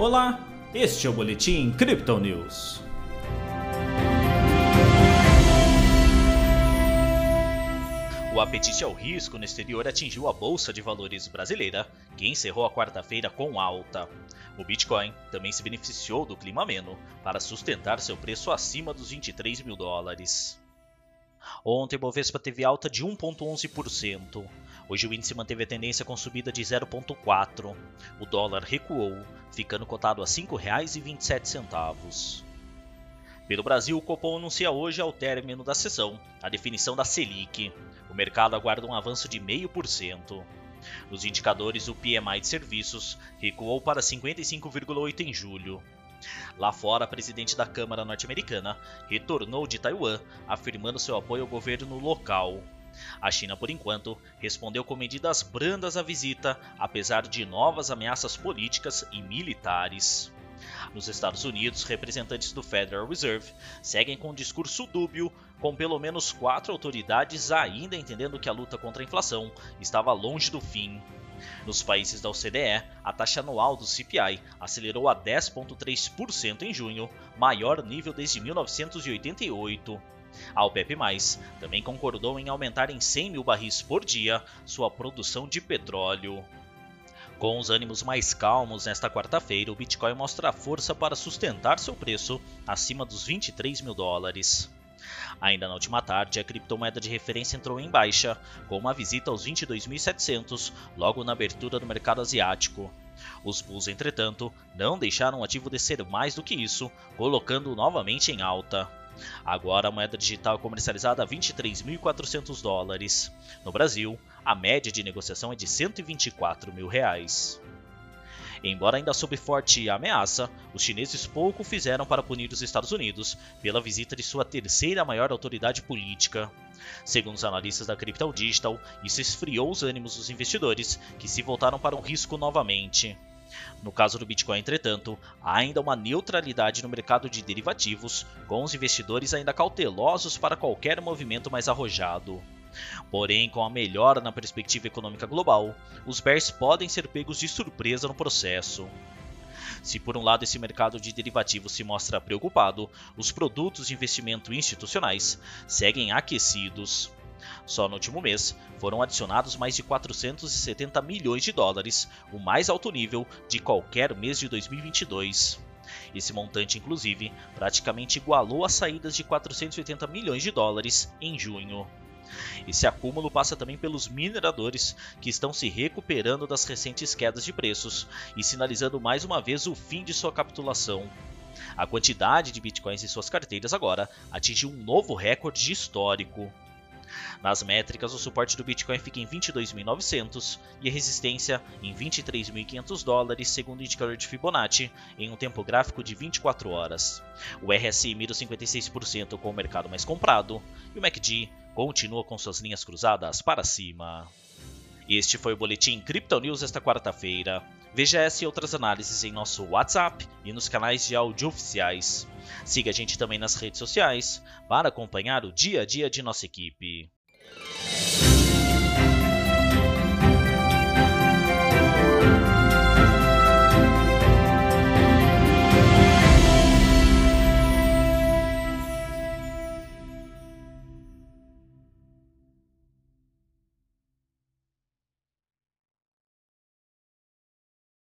Olá, este é o Boletim Crypto News. O apetite ao risco no exterior atingiu a Bolsa de Valores brasileira, que encerrou a quarta-feira com alta. O Bitcoin também se beneficiou do clima ameno para sustentar seu preço acima dos 23 mil dólares. Ontem o Bovespa teve alta de 1,11%. Hoje o índice manteve a tendência com subida de 0,4%. O dólar recuou, ficando cotado a R$ 5,27. Pelo Brasil, o Copom anuncia hoje, ao término da sessão, a definição da Selic. O mercado aguarda um avanço de 0,5%. Nos indicadores, o PMI de serviços recuou para 55,8 em julho. Lá fora, a presidente da Câmara norte-americana retornou de Taiwan, afirmando seu apoio ao governo local. A China, por enquanto, respondeu com medidas brandas à visita, apesar de novas ameaças políticas e militares. Nos Estados Unidos, representantes do Federal Reserve seguem com um discurso dúbio, com pelo menos quatro autoridades ainda entendendo que a luta contra a inflação estava longe do fim. Nos países da OCDE, a taxa anual do CPI acelerou a 10,3% em junho, maior nível desde 1988. A OPEP+, também concordou em aumentar em 100 mil barris por dia sua produção de petróleo. Com os ânimos mais calmos nesta quarta-feira, o Bitcoin mostra força para sustentar seu preço acima dos 23 mil dólares. Ainda na última tarde, a criptomoeda de referência entrou em baixa, com uma visita aos 22.700 logo na abertura do mercado asiático. Os bulls, entretanto, não deixaram o ativo descer mais do que isso, colocando-o novamente em alta. Agora a moeda digital é comercializada a 23.400 dólares. No Brasil, a média de negociação é de 124 mil reais. Embora ainda sob forte ameaça, os chineses pouco fizeram para punir os Estados Unidos pela visita de sua terceira maior autoridade política. Segundo os analistas da Crypto Digital, isso esfriou os ânimos dos investidores, que se voltaram para um risco novamente. No caso do Bitcoin, entretanto, há ainda uma neutralidade no mercado de derivativos, com os investidores ainda cautelosos para qualquer movimento mais arrojado. Porém, com a melhora na perspectiva econômica global, os bears podem ser pegos de surpresa no processo. Se por um lado esse mercado de derivativos se mostra preocupado, os produtos de investimento institucionais seguem aquecidos. Só no último mês foram adicionados mais de 470 milhões de dólares, o mais alto nível de qualquer mês de 2022. Esse montante, inclusive, praticamente igualou as saídas de 480 milhões de dólares em junho. Esse acúmulo passa também pelos mineradores, que estão se recuperando das recentes quedas de preços e sinalizando mais uma vez o fim de sua capitulação. A quantidade de bitcoins em suas carteiras agora atingiu um novo recorde histórico. Nas métricas, o suporte do Bitcoin fica em 22.900 e a resistência em 23.500 dólares, segundo o indicador de Fibonacci, em um tempo gráfico de 24 horas. O RSI mira 56% com o mercado mais comprado e o MACD continua com suas linhas cruzadas para cima. Este foi o Boletim Crypto News esta quarta-feira. Veja essa e outras análises em nosso WhatsApp e nos canais de áudio oficiais. Siga a gente também nas redes sociais para acompanhar o dia a dia de nossa equipe.